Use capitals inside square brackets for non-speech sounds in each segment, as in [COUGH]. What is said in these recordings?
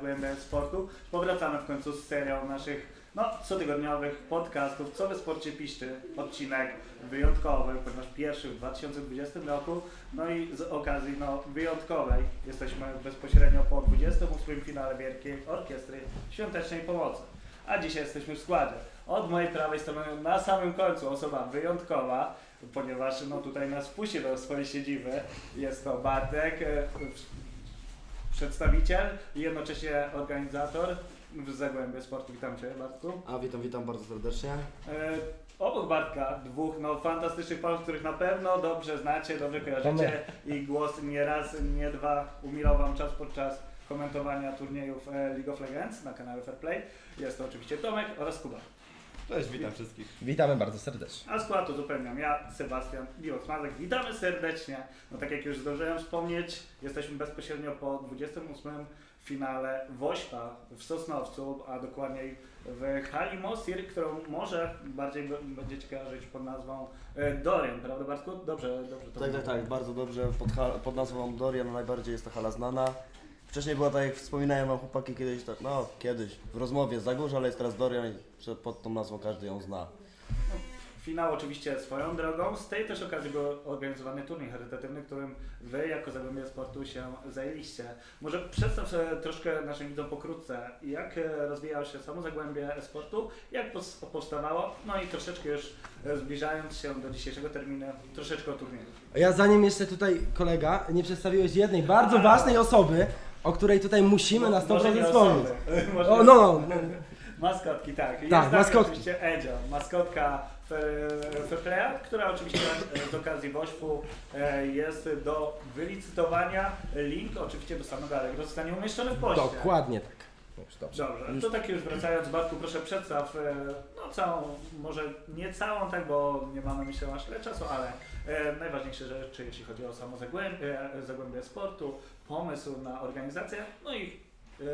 Zagłębia Sportu. Powracamy w końcu z serią naszych no, cotygodniowych podcastów Co we sporcie piszczy. Odcinek wyjątkowy, ponieważ pierwszy w 2020 roku. No i z okazji no, wyjątkowej jesteśmy bezpośrednio po 28 finale Wielkiej Orkiestry Świątecznej Pomocy. A dzisiaj jesteśmy w składzie. Od mojej prawej strony na samym końcu osoba wyjątkowa, ponieważ no, tutaj nas wpuści do swojej siedziby. Jest to Bartek, e, przedstawiciel i jednocześnie organizator w Zagłębie Sportu. Witam Cię Bartku. A witam, witam bardzo serdecznie. E, obok Bartka dwóch no, fantastycznych panów, których na pewno dobrze znacie, dobrze kojarzycie i głos nie raz, nie dwa umilał Wam czas podczas komentowania turniejów e, League of Legends na kanale Fair Play. Jest to oczywiście Tomek oraz Kuba. Cześć, witam wszystkich. Witamy bardzo serdecznie. A skład uzupełniam ja, Sebastian Biłok-Smazek. Witamy serdecznie. No tak jak już zdążyłem wspomnieć, jesteśmy bezpośrednio po 28 finale Wośpa w Sosnowcu, a dokładniej w hali Mosir, którą może bardziej b- będziecie kojarzyć pod nazwą e, Dorian, prawda Bartku? Dobrze, dobrze to Tak, tak, tak, bardzo dobrze. Pod, ha- pod nazwą Dorian najbardziej jest to hala znana. Wcześniej była tak, jak wspominałem wam chłopaki kiedyś, tak, no kiedyś, w rozmowie Zagórz, ale jest teraz Dorian i że pod tą nazwą każdy ją zna. Finał oczywiście swoją drogą. Z tej też okazji był organizowany turniej charytatywny, którym Wy jako Zagłębie Sportu się zajęliście. Może przedstaw sobie troszkę naszym widzom pokrótce, jak e, rozwijało się samo Zagłębie Sportu, jak pos- powstawało, no i troszeczkę już e, zbliżając się do dzisiejszego terminu, troszeczkę o turnieju. Ja zanim jeszcze tutaj kolega, nie przedstawiłeś jednej bardzo ważnej osoby, o której tutaj musimy na Może nie 100% wspomnieć. [LAUGHS] O, no, no. [LAUGHS] Maskotki, tak. Jest Tak, tak, maskotki. oczywiście Edzio, maskotka Fair- Fairplaya, która oczywiście e, z okazji Wośpu e, jest do wylicytowania. Link oczywiście do samego Allegro zostanie umieszczony w poście. Dokładnie tak. Dobrze. Dobrze, to tak już wracając, Bartku, proszę przedstaw e, no całą, może nie całą, tak, bo nie mamy myślę aż tyle czasu, ale najważniejsze rzeczy, jeśli chodzi o samo zagłębie, e, zagłębie sportu, pomysł na organizację, no i e,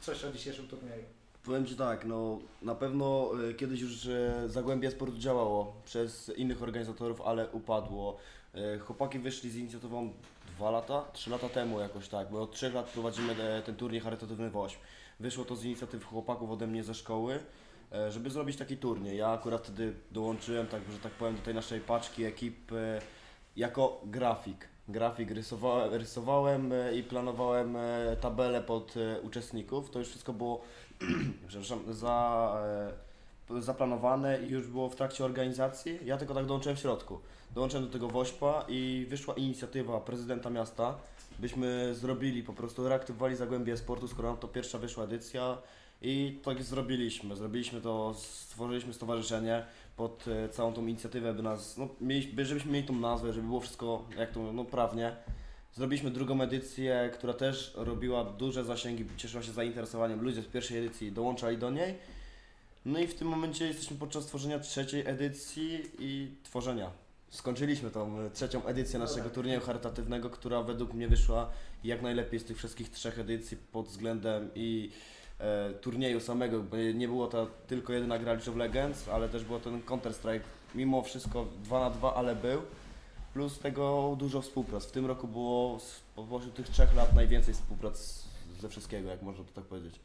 coś o dzisiejszym turnieju. Powiem Ci tak, no na pewno e, kiedyś już e, Zagłębie Sport działało przez innych organizatorów, ale upadło. E, Chłopaki wyszli z inicjatywą dwa lata, trzy lata temu jakoś tak, bo od trzech lat prowadzimy e, ten turniej charytatywny WOŚP. Wyszło to z inicjatyw chłopaków ode mnie ze szkoły, e, żeby zrobić taki turniej. Ja akurat wtedy dołączyłem, tak, że tak powiem, do tej naszej paczki ekip e, jako grafik. Grafik rysowałem, rysowałem e, i planowałem e, tabelę pod e, uczestników. To już wszystko było [CLEARS THROAT] przepraszam, za, e, zaplanowane i już było w trakcie organizacji. Ja tylko tak dołączyłem w środku. Dołączyłem do tego WOŚPA i wyszła inicjatywa prezydenta miasta, byśmy zrobili, po prostu reaktywowali Zagłębie Sportu, skoro nam to pierwsza wyszła edycja i tak zrobiliśmy. Zrobiliśmy to, stworzyliśmy stowarzyszenie pod e, całą tą inicjatywę, by nas, no, żebyśmy mieli tą nazwę, żeby było wszystko jak to, no prawnie. Zrobiliśmy drugą edycję, która też robiła duże zasięgi, cieszyła się zainteresowaniem. Ludzie z pierwszej edycji dołączali do niej. No i w tym momencie jesteśmy podczas tworzenia trzeciej edycji i tworzenia. Skończyliśmy tą e, trzecią edycję naszego turnieju charytatywnego, która według mnie wyszła jak najlepiej z tych wszystkich trzech edycji pod względem i turnieju samego, bo nie było to tylko jedyna gra League of Legends, ale też było ten Counter-Strike, mimo wszystko 2 na 2, ale był. Plus tego dużo współprac. W tym roku było z- pośród tych trzech lat najwięcej współprac ze wszystkiego, jak można to tak powiedzieć.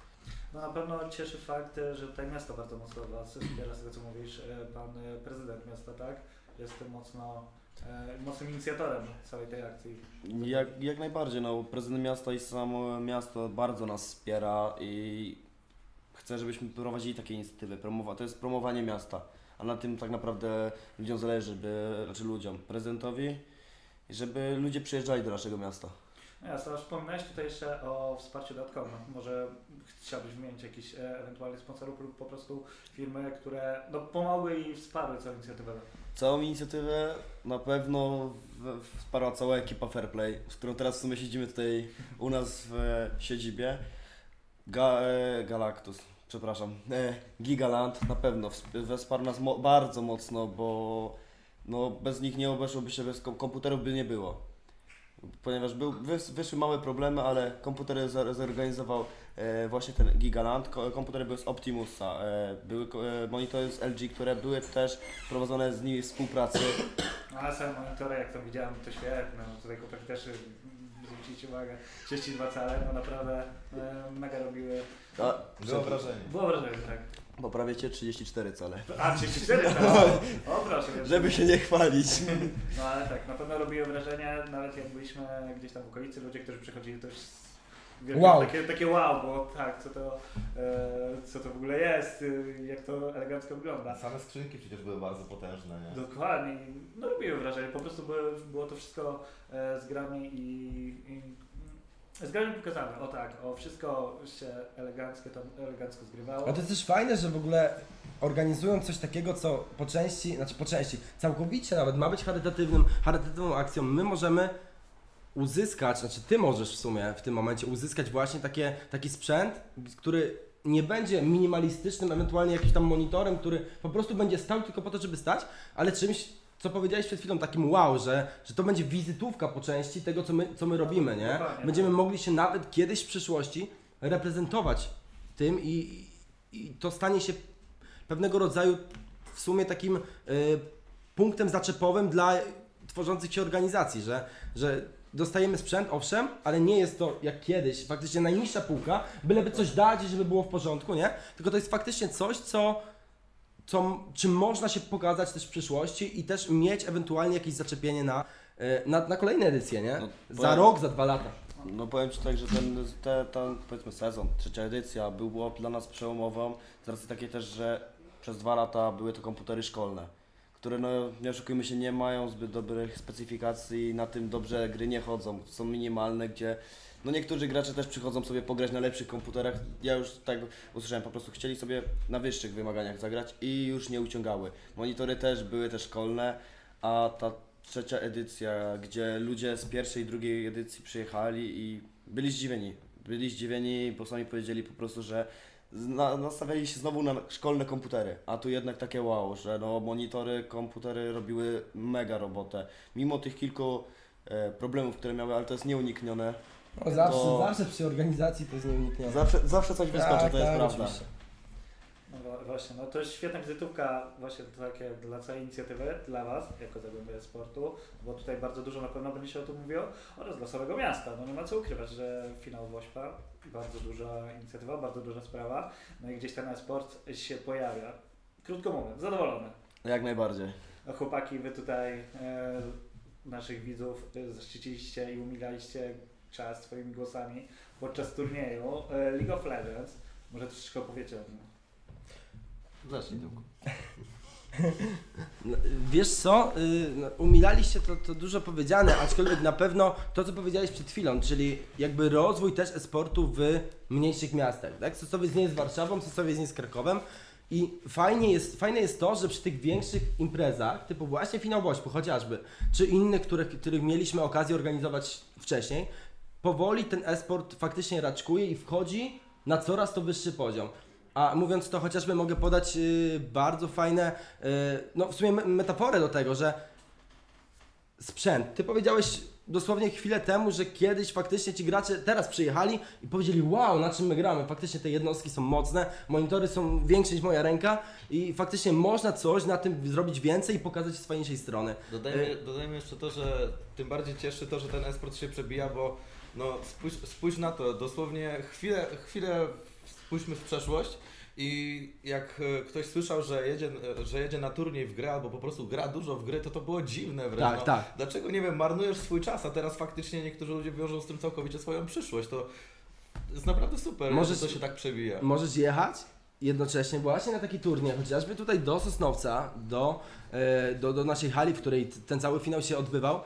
No na pewno cieszy fakt, że tutaj miasto bardzo mocno Was wspiera, z tego co mówisz, e, Pan e, Prezydent miasta, tak? Jest mocno, e, mocnym inicjatorem całej tej akcji. Jak, jak najbardziej, no prezydent miasta i samo miasto bardzo nas wspiera i chce, żebyśmy prowadzili takie inicjatywy. Promowa- to jest promowanie miasta, a na tym tak naprawdę ludziom zależy, by, znaczy ludziom, prezydentowi, żeby ludzie przyjeżdżali do naszego miasta. Jasne, wspominałeś tutaj jeszcze o wsparciu dodatkowym. Może chciałbyś wymienić jakichś e, ewentualnych sponsorów lub po prostu firmy, które no, pomogły i wsparły całą inicjatywę. Całą inicjatywę na pewno wsparła cała ekipa Fairplay, z którą teraz w sumie siedzimy tutaj u nas w e, siedzibie. Ga, e, Galactus, przepraszam. Gigaland na pewno wsp- wsparł nas mo- bardzo mocno, bo no, bez nich nie obeszłoby się, bez kom- komputerów by nie było. Ponieważ był, wys, wyszły małe problemy, ale komputery za- zorganizował e, właśnie ten Gigaland. Ko, komputery były z Optimusa, e, były e, monitory z LG, które były też prowadzone z nimi współpracy. No, ale same monitory, jak to widziałem, to świetne. No, tutaj chłopaki też y, zwrócić uwagę. 32 cale, no naprawdę e, mega robiły. Było wrażenie. Było wrażenie, tak. Poprawię cię 34 cale. A, 34 cale. O proszę. Żeby się nie chwalić. [LAUGHS] No ale tak, na pewno robiło wrażenie, nawet jak byliśmy gdzieś tam w okolicy, ludzie, którzy przychodzili, to już s- wielkie, Wow. Takie, takie wow, bo tak, co to, e, co to w ogóle jest, y, jak to elegancko wygląda. Same skrzynki przecież były bardzo potężne, nie? Dokładnie, no robiło wrażenie, po prostu były, było to wszystko e, zgrane i, i zgranie pokazane, o tak, o wszystko się elegancko tam elegancko zgrywało. A to jest też fajne, że w ogóle organizują coś takiego, co po części, znaczy po części, całkowicie nawet ma być charytatywnym, charytatywną akcją. My możemy uzyskać, znaczy ty możesz w sumie w tym momencie uzyskać właśnie takie, taki sprzęt, który nie będzie minimalistycznym, ewentualnie jakimś tam monitorem, który po prostu będzie stał tylko po to, żeby stać, ale czymś, co powiedziałeś przed chwilą, takim wow, że, że to będzie wizytówka po części tego, co my, co my robimy, nie? Będziemy mogli się nawet kiedyś w przyszłości reprezentować tym i, i to stanie się pewnego rodzaju w sumie takim y, punktem zaczepowym dla tworzących się organizacji, że, że dostajemy sprzęt, owszem, ale nie jest to jak kiedyś, faktycznie najniższa półka, byleby coś dać, żeby było w porządku, nie? Tylko to jest faktycznie coś, co, co, czym można się pokazać też w przyszłości i też mieć ewentualnie jakieś zaczepienie na, y, na, na kolejne edycje, nie? No, za rok, za dwa lata. No powiem Ci tak, że ten, te, ten powiedzmy sezon, trzecia edycja było dla nas przełomową z racji takiej też, że przez dwa lata były to komputery szkolne, które no nie oszukujmy się nie mają zbyt dobrych specyfikacji, na tym dobrze gry nie chodzą, są minimalne, gdzie no niektórzy gracze też przychodzą sobie pograć na lepszych komputerach, ja już tak usłyszałem, po prostu chcieli sobie na wyższych wymaganiach zagrać i już nie uciągały. Monitory też były te szkolne, a ta trzecia edycja, gdzie ludzie z pierwszej i drugiej edycji przyjechali i byli zdziwieni. Byli zdziwieni, bo sami powiedzieli po prostu, że zna- nastawiali się znowu na szkolne komputery, a tu jednak takie wow, że no monitory, komputery robiły mega robotę. Mimo tych kilku e, problemów, które miały, ale to jest nieuniknione. No, zawsze, To- zawsze przy organizacji to jest nieuniknione. Zawsze, zawsze coś wyskoczy, Tak, to jest tak, prawda. oczywiście. No właśnie, no to jest świetna wizytówka właśnie takie dla całej inicjatywy, dla Was, jako Zagłębia Sportu, bo tutaj bardzo dużo na pewno będzie się o tym mówiło, oraz dla samego miasta. No nie ma co ukrywać, że finał Wośpa, bardzo duża inicjatywa, bardzo duża sprawa, no i gdzieś ten e-sport się pojawia. Krótko mówiąc, zadowolony. Jak najbardziej. No chłopaki, Wy tutaj e, naszych widzów e, zaszczyciliście i umilaliście czas swoimi głosami podczas turnieju e, League of Legends. Może troszeczkę opowiecie o tym. Zacznij Tomku. No, Wiesz co, y, no, umilaliście to, to dużo powiedziane, aczkolwiek na pewno to, co powiedziałeś przed chwilą, czyli jakby rozwój też e-sportu w mniejszych miastach. Tak? Sosowiec nie jest Warszawą, Sosowiec nie jest Krakowem i fajnie jest, fajne jest to, że przy tych większych imprezach, typu właśnie finał Wośpu chociażby, czy innych, których, których mieliśmy okazję organizować wcześniej, powoli ten e-sport faktycznie raczkuje i wchodzi na coraz to wyższy poziom. A mówiąc to, chociażby mogę podać y, bardzo fajne, y, no w sumie me- metaforę do tego, że sprzęt. Ty powiedziałeś dosłownie chwilę temu, że kiedyś faktycznie ci gracze teraz przyjechali i powiedzieli wow, na czym my gramy. Faktycznie te jednostki są mocne, monitory są większe niż moja ręka i faktycznie można coś na tym zrobić więcej i pokazać z fajniejszej strony. Dodajmy, dodajmy jeszcze to, że tym bardziej cieszy to, że ten esport się przebija, bo no spójrz, spójrz na to, dosłownie chwilę, chwilę spójrzmy w przeszłość i jak e, ktoś słyszał, że jedzie, e, że jedzie na turniej w grę albo po prostu gra dużo w gry, to to było dziwne wręcz. Tak, no. tak. Dlaczego, nie wiem, marnujesz swój czas, a teraz faktycznie niektórzy ludzie wiążą z tym całkowicie swoją przyszłość, to jest naprawdę super, Możesz- że to się tak przebija. Możesz jechać jednocześnie właśnie na taki turniej, chociażby tutaj do Sosnowca, do, e, do, do naszej hali, w której ten cały finał się odbywał.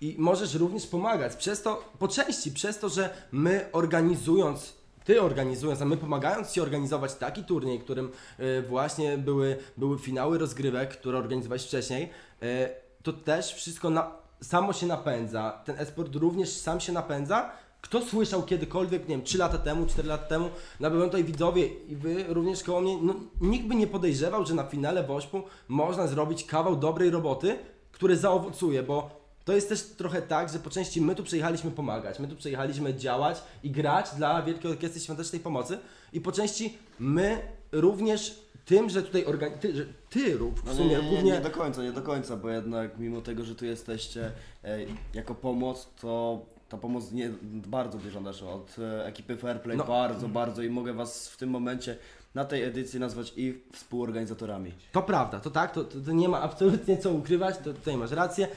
I możesz również pomagać. Przez to, po części, przez to, że my organizując, ty organizując, a my pomagając Ci organizować taki turniej, którym e, właśnie były, były finały rozgrywek, które organizowałeś wcześniej, e, to też wszystko na, samo się napędza. Ten esport również sam się napędza. Kto słyszał kiedykolwiek, nie wiem, 3 lata temu, 4 lata temu, na pewno tutaj widzowie i wy również koło mnie, no, nikt by nie podejrzewał, że na finale Wośpu można zrobić kawał dobrej roboty, który zaowocuje, bo to jest też trochę tak, że po części my tu przyjechaliśmy pomagać, my tu przyjechaliśmy działać i grać dla Wielkiej Orkiestry Świątecznej Pomocy i po części my również tym, że tutaj organi- ty, że ty rób w No nie, sumie nie, nie, głównie... nie do końca, nie do końca, bo jednak mimo tego, że tu jesteście e, jako pomoc, to ta pomoc nie, bardzo dużo naszła od e, ekipy Fairplay, No. bardzo, bardzo i mogę Was w tym momencie na tej edycji nazwać i współorganizatorami. To prawda, to tak, to, to, to nie ma absolutnie co ukrywać, to tutaj masz rację.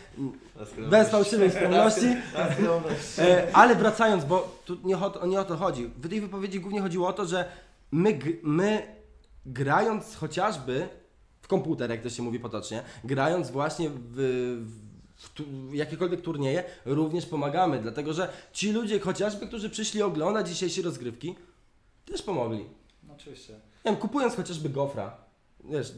Bez fałszywej skromności. E, ale wracając, bo tu nie o, to, nie o to chodzi. W tej wypowiedzi głównie chodziło o to, że my, g- my grając chociażby w komputer, jak to się mówi potocznie, grając właśnie w, w, tu, w jakiekolwiek turnieje, również pomagamy, dlatego że ci ludzie chociażby, którzy przyszli oglądać dzisiejsze rozgrywki, też pomogli. No, oczywiście. Nie wiem, kupując chociażby gofra, wiesz,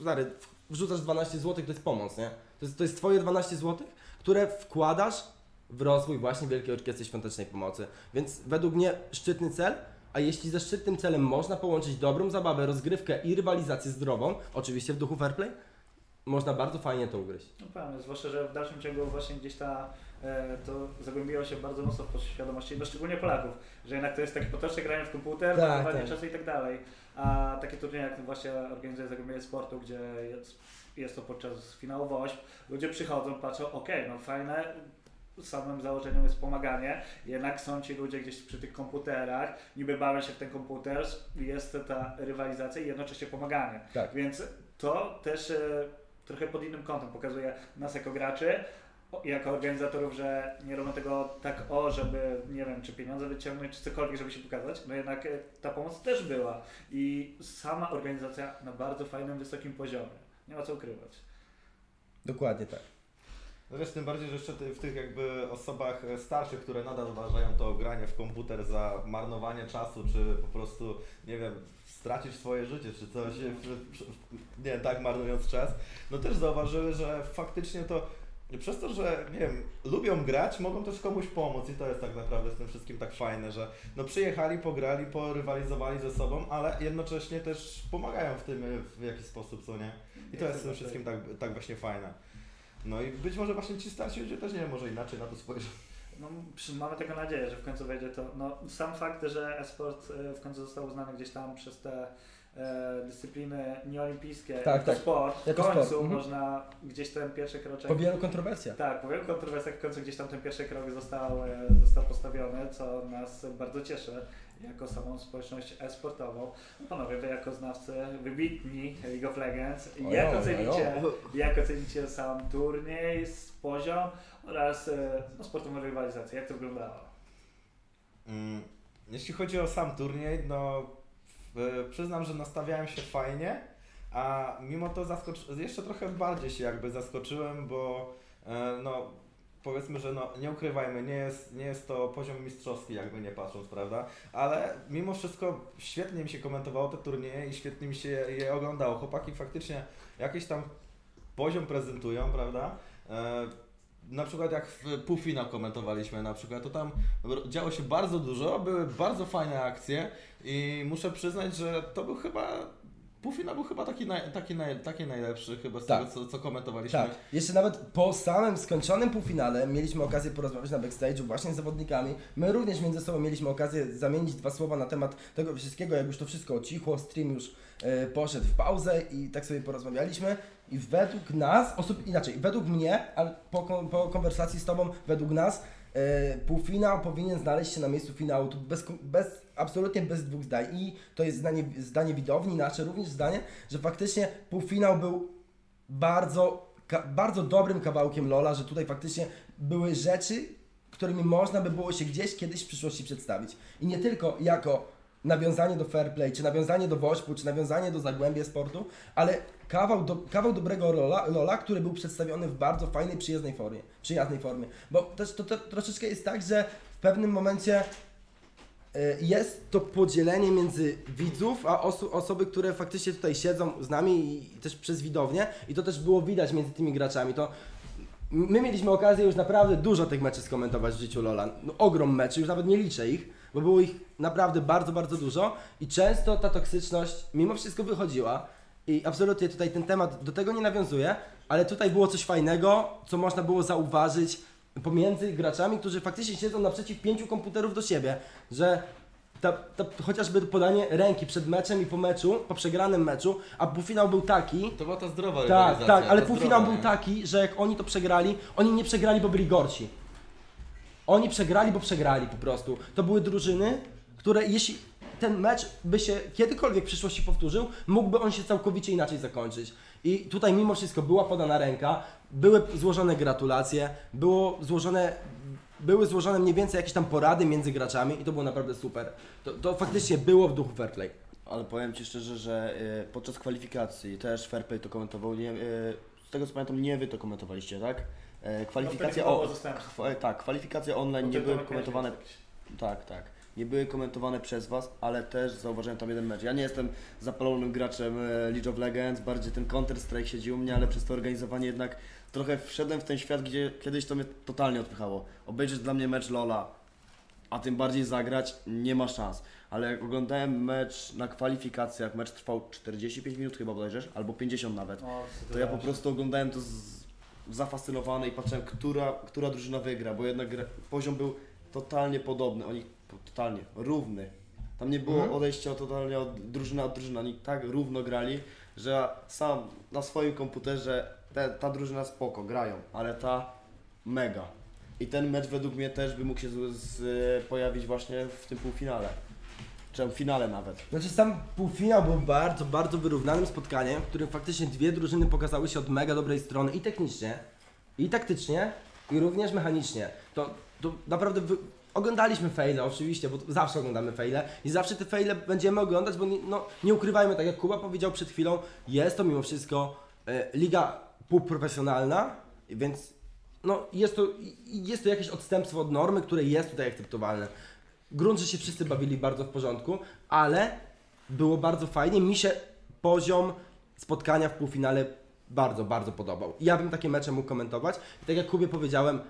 stary, wrzucasz 12 zł, to jest pomoc, nie? To jest, to jest twoje 12 zł, które wkładasz w rozwój właśnie Wielkiej Orkiestry Świątecznej Pomocy. Więc według mnie szczytny cel, a jeśli ze szczytnym celem można połączyć dobrą zabawę, rozgrywkę i rywalizację zdrową, oczywiście w duchu fair play, można bardzo fajnie to ugryźć. No pewnie, zwłaszcza, że w dalszym ciągu właśnie gdzieś ta, to zagłębiło się bardzo mocno w podświadomości, no szczególnie Polaków, że jednak to jest takie potoczne granie w komputer, Tak, tak. czasu i tak dalej. A takie turnieje jak właśnie organizuje Zagłębienie Sportu, gdzie jest, jest to podczas finału WOŚP, ludzie przychodzą, patrzą, okej, no fajne, samym założeniem jest pomaganie, jednak są ci ludzie gdzieś przy tych komputerach, niby bawią się w ten komputer, jest ta rywalizacja i jednocześnie pomaganie. Tak. Więc to też e, trochę pod innym kątem pokazuje nas jako graczy, jako organizatorów, że nie robią tego tak o, żeby nie wiem, czy pieniądze wyciągnąć, czy cokolwiek, żeby się pokazać. No jednak e, ta pomoc też była i sama organizacja na bardzo fajnym, wysokim poziomie. Nie ma co ukrywać. Dokładnie tak. No wiesz, tym bardziej, że jeszcze ty, w tych jakby osobach e, starszych, które nadal uważają to granie w komputer za marnowanie czasu, czy po prostu, nie wiem, stracić swoje życie, czy coś, nie tak marnując czas, no też zauważyły, że faktycznie to przez to, że nie wiem, lubią grać, mogą też komuś pomóc i to jest tak naprawdę z tym wszystkim tak fajne, że no przyjechali, pograli, porywalizowali ze sobą, ale jednocześnie też pomagają w tym w jakiś sposób, co nie? I to jest z tym wszystkim tak, tak właśnie fajne. No i być może właśnie ci starsi ludzie też nie wiem, może inaczej na to spojrzą. No, mamy taką nadzieję, że w końcu wejdzie to. No, sam fakt, że e-sport e, w końcu został uznany gdzieś tam przez te dyscypliny nieolimpijskie Tak, jako tak. sport, Jako w końcu sport, mhm. można gdzieś ten pierwszy kroczek. Po wielu kontrowersjach. Tak, po wielu kontrowersjach w końcu gdzieś tam ten pierwszy krok został, e, został postawiony, co nas bardzo cieszy jako samą społeczność e-sportową. Panowie, wy jako znawcy wybitni League of Legends, Ojo, jak ojo. ocenicie, jak ocenicie sam turniej, poziom oraz e, no, sportową rywalizację? Jak to wyglądało? Mm, Jeśli chodzi o sam turniej, no przyznam, że nastawiałem się fajnie, a mimo to zaskoczy- jeszcze trochę bardziej się jakby zaskoczyłem, bo e, no powiedzmy, że no nie ukrywajmy, nie jest, nie jest to poziom mistrzowski jakby nie patrząc, prawda? Ale mimo wszystko świetnie mi się komentowało te turnieje i świetnie mi się je oglądało. Chłopaki faktycznie jakiś tam poziom prezentują, prawda? E, na przykład jak w półfinał komentowaliśmy na przykład, to tam działo się bardzo dużo, były bardzo fajne akcje i muszę przyznać, że to był chyba półfinał był chyba taki, naj, taki, naj, taki najlepszy chyba z Tak. tego co, co komentowaliśmy. Tak, jeszcze nawet po samym skończonym półfinale mieliśmy okazję porozmawiać na backstage'u właśnie z zawodnikami. My również między sobą mieliśmy okazję zamienić dwa słowa na temat tego wszystkiego, jak już to wszystko cichło, stream już e, poszedł w pauzę i tak sobie porozmawialiśmy. I według nas, osób inaczej, według mnie, ale po, po konwersacji z Tobą, według nas, półfinał powinien znaleźć się na miejscu finału, tu bez, bez, absolutnie bez dwóch zdań. I to jest zdanie, zdanie widowni, nasze również zdanie, że faktycznie półfinał był bardzo, bardzo dobrym kawałkiem Lola, że tutaj faktycznie były rzeczy, którymi można by było się gdzieś kiedyś w przyszłości przedstawić. I nie tylko jako nawiązanie do fair play, czy nawiązanie do Wośpu, czy nawiązanie do Zagłębia Sportu, ale kawał, do, kawał dobrego Lola, Lola, który był przedstawiony w bardzo fajnej, przyjaznej formie. Przyjaznej formie. Bo też to, to troszeczkę jest tak, że w pewnym momencie e, jest to podzielenie między widzów, a oso- osoby, które faktycznie tutaj siedzą z nami i też przez widownię i to też było widać między tymi graczami. To my mieliśmy okazję już naprawdę dużo tych meczy skomentować w życiu Lola. No, ogrom meczy, już nawet nie liczę ich, bo było ich naprawdę bardzo, bardzo dużo i często ta toksyczność mimo wszystko wychodziła i absolutnie tutaj ten temat do tego nie nawiązuje, ale tutaj było coś fajnego, co można było zauważyć pomiędzy graczami, którzy faktycznie siedzą naprzeciw pięciu komputerów do siebie, że ta, ta, chociażby podanie ręki przed meczem i po meczu, po przegranym meczu, a półfinał był taki, To była ta zdrowa tak, tak, ale półfinał zdrowa, był taki, że jak oni to przegrali, oni nie przegrali, bo byli gorsi. Oni przegrali, bo przegrali po prostu. To były drużyny, które jeśli ten mecz by się kiedykolwiek w przyszłości powtórzył, mógłby on się całkowicie inaczej zakończyć. I tutaj mimo wszystko była podana ręka, były złożone gratulacje, było złożone, były złożone mniej więcej jakieś tam porady między graczami i to było naprawdę super. To, to faktycznie było w duchu fair play. Ale powiem Ci szczerze, że e, podczas kwalifikacji też Fairplay to komentował. Nie, e, z tego co pamiętam, nie Wy to komentowaliście, tak? E, kwalifikacje, No, o, kwa, tak, kwalifikacje online Bo nie były komentowane. Tak, tak. Nie były komentowane przez Was, ale też zauważyłem tam jeden mecz. Ja nie jestem zapalonym graczem e, League of Legends, bardziej ten Counter-Strike siedzi u mnie, ale przez to organizowanie jednak trochę wszedłem w ten świat, gdzie kiedyś to mnie totalnie odpychało. Obejrzeć dla mnie mecz Lola, a tym bardziej zagrać, nie ma szans. Ale jak oglądałem mecz na kwalifikacjach, mecz trwał 45 minut chyba bodajże, albo 50 nawet, O, to ja po prostu oglądałem to z, zafascynowany i patrzyłem, która, która drużyna wygra, bo jednak poziom był totalnie podobny, oni totalnie równy. Tam nie było Mhm. odejścia totalnie od drużyny od drużyny, oni tak równo grali, że sam na swoim komputerze te, ta drużyna spoko, grają, ale ta mega. I ten mecz według mnie też by mógł się z, z, pojawić właśnie w tym półfinale. Czy w finale nawet. Znaczy sam półfinał był bardzo, bardzo wyrównanym spotkaniem, w którym faktycznie dwie drużyny pokazały się od mega dobrej strony i technicznie, i taktycznie, i również mechanicznie. To, to naprawdę. Oglądaliśmy fejle oczywiście, bo zawsze oglądamy fejle i zawsze te fejle będziemy oglądać, bo nie, no, nie ukrywajmy, tak jak Kuba powiedział przed chwilą, jest to mimo wszystko e, liga półprofesjonalna, więc no, jest, to, jest to jakieś odstępstwo od normy, które jest tutaj akceptowalne. Grunt, że się wszyscy bawili bardzo w porządku, ale było bardzo fajnie. Mi się poziom spotkania w półfinale bardzo, bardzo podobał. Ja bym takie mecze mógł komentować. Tak jak Kubie powiedziałem,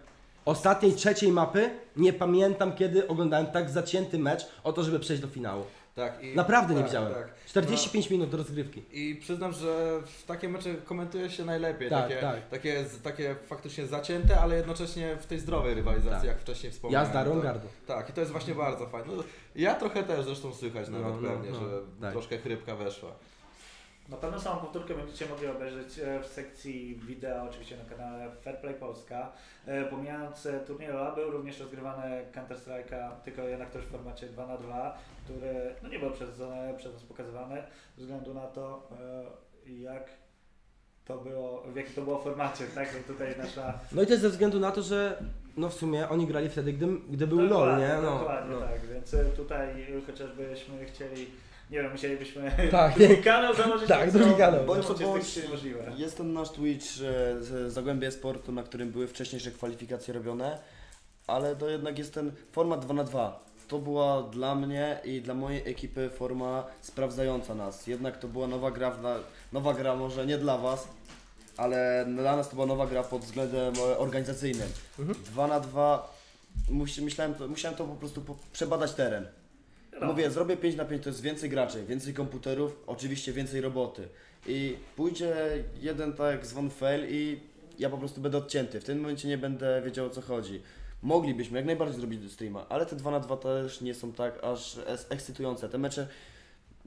ostatniej, trzeciej mapy nie pamiętam, kiedy oglądałem tak zacięty mecz o to, żeby przejść do finału. Tak, i, Naprawdę nie tak, widziałem. Tak. 45 minut do rozgrywki. I przyznam, że w takie mecze komentuje się najlepiej. Tak, takie, tak. Takie, z- takie faktycznie zacięte, ale jednocześnie w tej zdrowej rywalizacji, Tak. jak wcześniej wspomniałem. Jazda to- Rongardu. Tak, i to jest właśnie bardzo fajne. No, ja trochę też zresztą słychać nawet No, no, pewnie, no, że tak. troszkę chrypka weszła. Na pewno samą powtórkę będziecie mogli obejrzeć e, w sekcji wideo, oczywiście na kanale Fairplay Polska. E, Pomijając e, turniej Lola, był również rozgrywany Counter Strike'a, tylko jednak też w formacie 2 na 2 który no nie był przez, przez nas pokazywany, ze względu na to, jak to było, w jakim to było formacie, [LAUGHS] tak? Bo tutaj nasza... No i też ze względu na to, że no w sumie oni grali wtedy, gdy, gdy był LOL, Dokładnie, nie? No, Dokładnie, no. tak. Więc tutaj chociażbyśmy chcieli, nie wiem, musielibyśmy [LAUGHS] Tak. drugi kanał założyć. Tak, drugi kanał. co Bądź co jest bądź, jest ten nasz Twitch z Zagłębie Sportu, na którym były wcześniejsze kwalifikacje robione, ale to jednak jest ten format 2 na 2 To była dla mnie i dla mojej ekipy forma sprawdzająca nas. Jednak to była nowa gra, nowa gra może nie dla Was, ale dla nas to była nowa gra pod względem e, organizacyjnym. Mhm. 2 na 2 musi, myślałem, to, musiałem to po prostu po, przebadać teren. No. Mówię, zrobię 5 na 5 to jest więcej graczy, więcej komputerów, oczywiście więcej roboty. I pójdzie jeden tak zwon fail i ja po prostu będę odcięty. W tym momencie nie będę wiedział o co chodzi. Moglibyśmy jak najbardziej zrobić streama, ale te 2 na 2 też nie są tak aż ekscytujące. Te mecze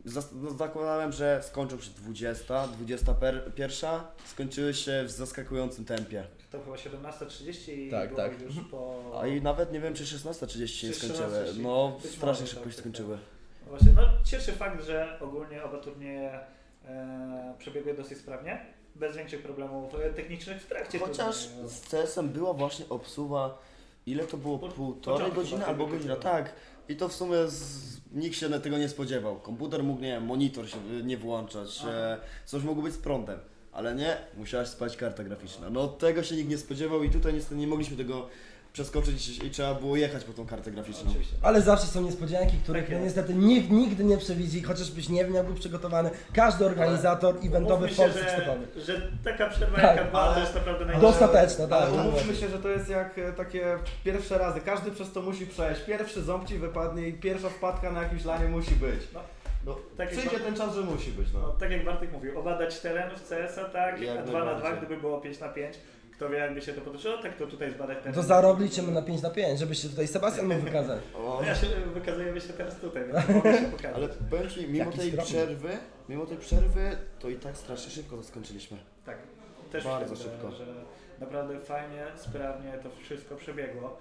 no, zakładałem, że skończą się 20, 21, skończyły się w zaskakującym tempie. To chyba 17.30 i Tak, było tak. już po... A i nawet nie wiem czy 16.30 się skończyły. 16:30. No strasznie może, szybko tak, się tak, skończyły. No Właśnie, no cieszy fakt, że ogólnie oba turnieje e, przebiegły dosyć sprawnie, bez większych problemów e, technicznych w trakcie Chociaż turnieju. z CS-em była właśnie obsuwa, ile to było? Po- Półtorej godziny albo godzina, tak. I to w sumie z, nikt się na tego nie spodziewał. Komputer mógł, nie wiem, monitor się y, nie włączać, Aha. e, coś mogło być z prądem. Ale nie, musiałaś spać karta graficzna. No tego się nikt nie spodziewał i tutaj niestety nie mogliśmy tego przeskoczyć i trzeba było jechać po tą kartę graficzną. Oczywiście. Ale zawsze są niespodzianki, których Tak no, niestety nikt nigdy nie przewidzi, chociażbyś nie wiem, jak był przygotowany. Każdy organizator eventowy w się, Polsce przygotowany. że, że taka przerwa Tak, jaka była, ale- to jest naprawdę najlepsza. Dostateczna, tak. Ale umówmy się, że to jest jak e, takie pierwsze razy. Każdy przez to musi przejść. Pierwszy ząb ci wypadnie i pierwsza wpadka na jakimś lanie musi być. No, No, tak jak przyjdzie Bar- ten czas, że musi być. no, No. tak jak Bartek mówił, obadać teren w CS-a, tak, Jak a 2 na 2, najbardziej. gdyby było 5 na 5, kto wie jakby się to potoczyło, tak to tutaj zbadać teren. To za rok liczymy na 5 na 5, żebyś się tutaj Sebastian mógł wykazać. O, No ja się wykazuję się teraz tutaj, więc [LAUGHS] mogę się pokazać. ale powiem Ci, mimo Jaki tej skromny. przerwy, mimo tej przerwy, to i tak strasznie szybko to skończyliśmy. Tak, też Bardzo myślę, szybko. Że naprawdę fajnie, sprawnie to wszystko przebiegło.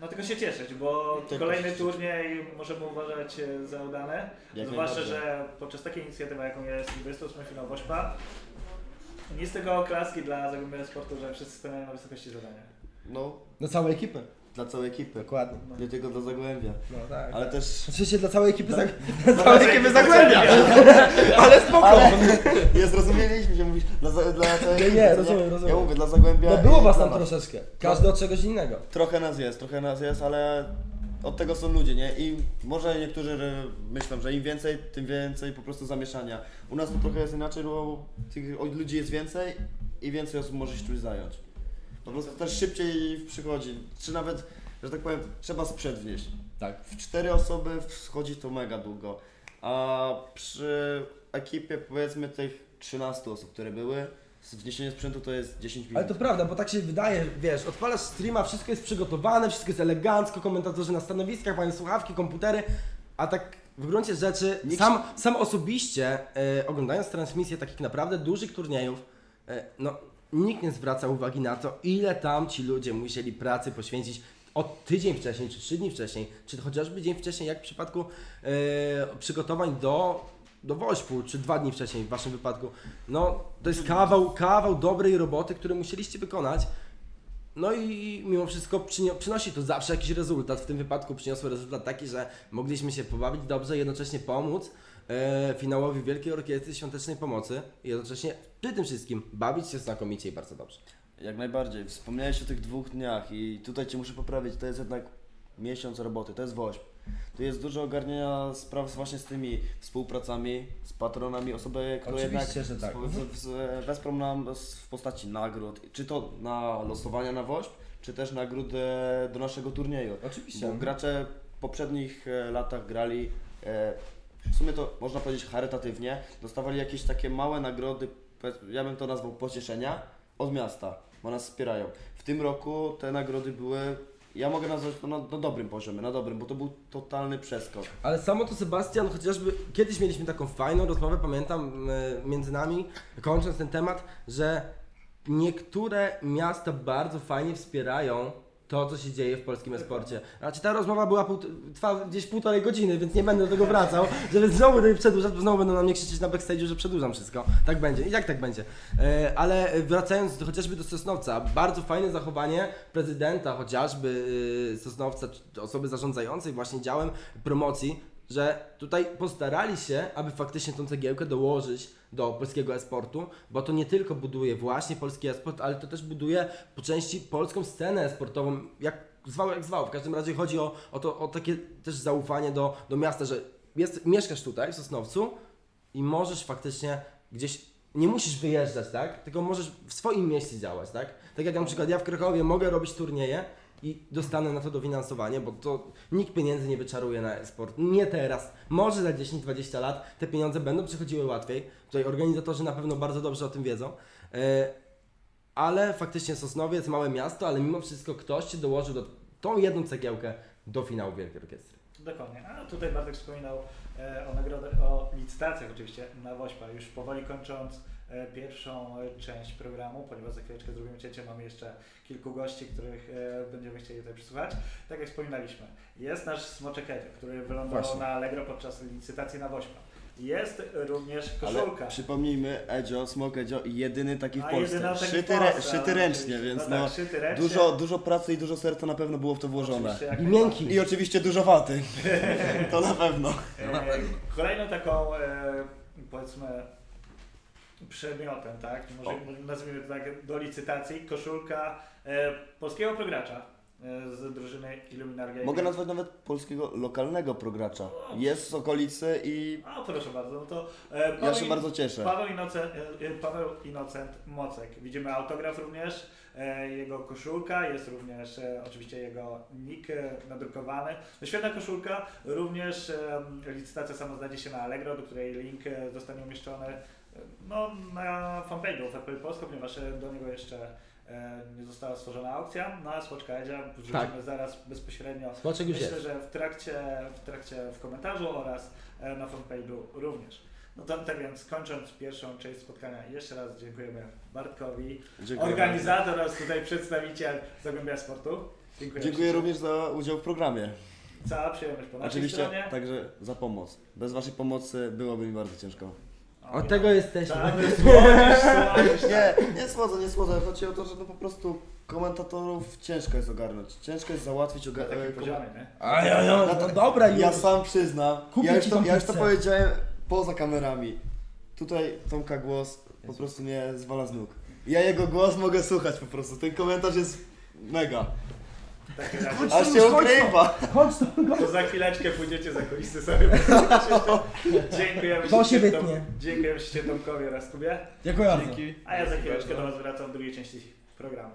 No tylko się cieszyć, bo Tylko kolejny się turniej możemy uważać e, za udane. Jak Zwłaszcza, że podczas takiej inicjatywy, jaką jest 28 finał Wośpa, nic z tego oklaski dla Zagłębia Sportu, że wszyscy stawiają na wysokości zadania. No, Do całej ekipy. Dla całej ekipy. Dokładnie. Nie tylko dla Zagłębia. No tak. Ale też... Oczywiście dla całej ekipy, Tak. zag... dla [LAUGHS] całej ekipy Zagłębia. Ale spoko. Ale [LAUGHS] nie zrozumieliśmy, że mówisz dla, za- dla całej Nie, ekipy, nie, co rozumiem, rozumiem. Ja mówię dla Zagłębia No było was tam troszeczkę. Każdy od czegoś innego. Trochę nas jest, trochę nas jest, ale od tego są ludzie, nie? I może niektórzy myślą, że im więcej, tym więcej po prostu zamieszania. U nas to trochę jest inaczej, bo tych ludzi jest więcej i więcej osób może się czymś zająć. Po prostu też szybciej przychodzi, czy nawet, że tak powiem, trzeba sprzęt wnieść. Tak. W cztery osoby wchodzi to mega długo, a przy ekipie powiedzmy tych 13 osób, które były, wniesienie sprzętu to jest 10 minut. Ale to prawda, bo tak się wydaje, wiesz, odpalasz streama, wszystko jest przygotowane, wszystko jest elegancko, komentatorzy na stanowiskach, mają słuchawki, komputery, a tak w gruncie rzeczy Nikt- sam, sam osobiście, e, oglądając transmisję takich naprawdę dużych turniejów, e, no nikt nie zwraca uwagi na to, ile tam ci ludzie musieli pracy poświęcić od tydzień wcześniej, czy trzy dni wcześniej, czy chociażby dzień wcześniej, jak w przypadku e, przygotowań do, do Wośpu, czy dwa dni wcześniej w waszym wypadku. No, to jest kawał, kawał dobrej roboty, który musieliście wykonać. No i mimo wszystko przynosi to zawsze jakiś rezultat. W tym wypadku przyniosło rezultat taki, że mogliśmy się pobawić dobrze, jednocześnie pomóc e, finałowi Wielkiej Orkiestry Świątecznej Pomocy i jednocześnie przy tym wszystkim bawić się znakomicie i bardzo dobrze. Jak najbardziej. Wspomniałeś o tych dwóch dniach i tutaj Cię muszę poprawić, to jest jednak miesiąc roboty, to jest woźb. Tu jest dużo ogarniania spraw właśnie z tymi współpracami, z patronami, osoby, które Oczywiście, jednak tak. wesprą nam w postaci nagród, czy to na losowania na woźb, czy też nagród do naszego turnieju. Oczywiście. Bo gracze w poprzednich e, latach grali, e, w sumie to można powiedzieć charytatywnie, dostawali jakieś takie małe nagrody, ja bym to nazwał pocieszenia, od miasta, bo nas wspierają. W tym roku te nagrody były, ja mogę nazwać to na, na dobrym poziomie, na dobrym, bo to był totalny przeskok. Ale samo to Sebastian, chociażby kiedyś mieliśmy taką fajną rozmowę, pamiętam e, między nami, kończąc ten temat, że niektóre miasta bardzo fajnie wspierają to, co się dzieje w polskim esporcie. Znaczy ta rozmowa była pół, trwa gdzieś półtorej godziny, więc nie będę do tego wracał, żeby znowu tutaj przedłużać, bo znowu będą na mnie krzyczeć na backstage'u, że przedłużam wszystko. Tak będzie i jak tak będzie. E, ale wracając chociażby do Sosnowca, bardzo fajne zachowanie prezydenta chociażby e, Sosnowca, osoby zarządzającej właśnie działem promocji, że tutaj postarali się, aby faktycznie tą cegiełkę dołożyć do polskiego esportu, bo to nie tylko buduje właśnie polski esport, ale to też buduje po części polską scenę esportową, jak zwał, jak zwał. W każdym razie chodzi o, o, to, o takie też zaufanie do, do miasta, że jest, mieszkasz tutaj w Sosnowcu i możesz faktycznie gdzieś, nie musisz wyjeżdżać, tak? Tylko możesz w swoim mieście działać, tak? Tak jak na przykład ja w Krakowie mogę robić turnieje, i dostanę na to dofinansowanie, bo to nikt pieniędzy nie wyczaruje na e-sport. Nie teraz. Może za 10-20 lat te pieniądze będą przychodziły łatwiej. Tutaj organizatorzy na pewno bardzo dobrze o tym wiedzą. E, Ale faktycznie Sosnowiec, małe miasto, ale mimo wszystko ktoś się dołożył do tą jedną cegiełkę do finału Wielkiej Orkiestry. Dokładnie. A tutaj Bartek wspominał e, o nagrodę, o licytacjach oczywiście na Wośpa. Już powoli kończąc pierwszą e, część programu, ponieważ za chwileczkę zrobimy cięcie, mamy jeszcze kilku gości, których e, będziemy chcieli tutaj przysłuchać. Tak jak wspominaliśmy, jest nasz Smoczek Edzio, który wylądował Właśnie. na Allegro podczas licytacji na Wośpa. Jest również Ale koszulka. przypomnijmy, Edzio, Smok Edzio i jedyny taki w A Polsce. taki w Szyty, Polsce, re, szyty ale ręcznie, więc no, no, tak, szyty ręcznie. dużo, dużo pracy i dużo serca na pewno było w to włożone. I miękki. I oczywiście dużo waty. [LAUGHS] to na pewno. E, Kolejną taką, e, powiedzmy, przedmiotem, tak? Może O. nazwijmy to tak, do licytacji, koszulka e, polskiego progracza e, z drużyny Illuminar Gaming. Mogę nazwać nawet polskiego lokalnego progracza. Jest z okolicy i A, proszę bardzo, no to e, ja Paweł, się bardzo cieszę. Paweł, Inocent, e, Paweł Inocent Mocek. Widzimy autograf również, e, jego koszulka, jest również e, oczywiście jego nick e, nadrukowany. Świetna koszulka, również e, licytacja sama znajdzie się na Allegro, do której link e, zostanie umieszczony e, no, na fanpage'u w Apple Polsko, ponieważ e, do niego jeszcze e, nie została stworzona aukcja. Na Smoczka Edzia wrzucimy Tak. zaraz bezpośrednio Smoczek już Myślę, jest. że w trakcie, w trakcie w komentarzu oraz e, na fanpage'u również. No to tak więc kończąc pierwszą część spotkania, jeszcze raz dziękujemy Bartkowi, Dziękuję. organizator oraz tutaj przedstawiciel Zagłębia Sportu. Dziękuję. Dziękuję również za udział w programie. Cała przyjemność po naszej Oczywiście stronie. także za pomoc. Bez waszej pomocy byłoby mi bardzo ciężko. O, Od tego jesteśmy. Tak, [LAUGHS] słodzisz, słodzisz, Nie, nie słodzę, nie słodzę. Chodzi o to, że no po prostu komentatorów ciężko jest ogarnąć. Ciężko jest załatwić Na takim poziomie, nie? A ja, ja, no dobra już. Ja sam przyznam. Kupię Ja już, ci to, tą ja już to pizzę. powiedziałem poza kamerami. Tutaj Tomka głos po prostu mnie zwala z nóg. Ja jego głos mogę słuchać po prostu. Ten komentarz jest mega. W takim razie. Chodź Aż się ukrywa. Chodź tu. To za chwileczkę pójdziecie za kulisy sobie. Dziękujemy To się wytnie. Dziękujemy się Tomkowi oraz Kubie. Dziękuję bardzo. Dzięki. A ja za chwileczkę do Was wracam w drugiej części programu.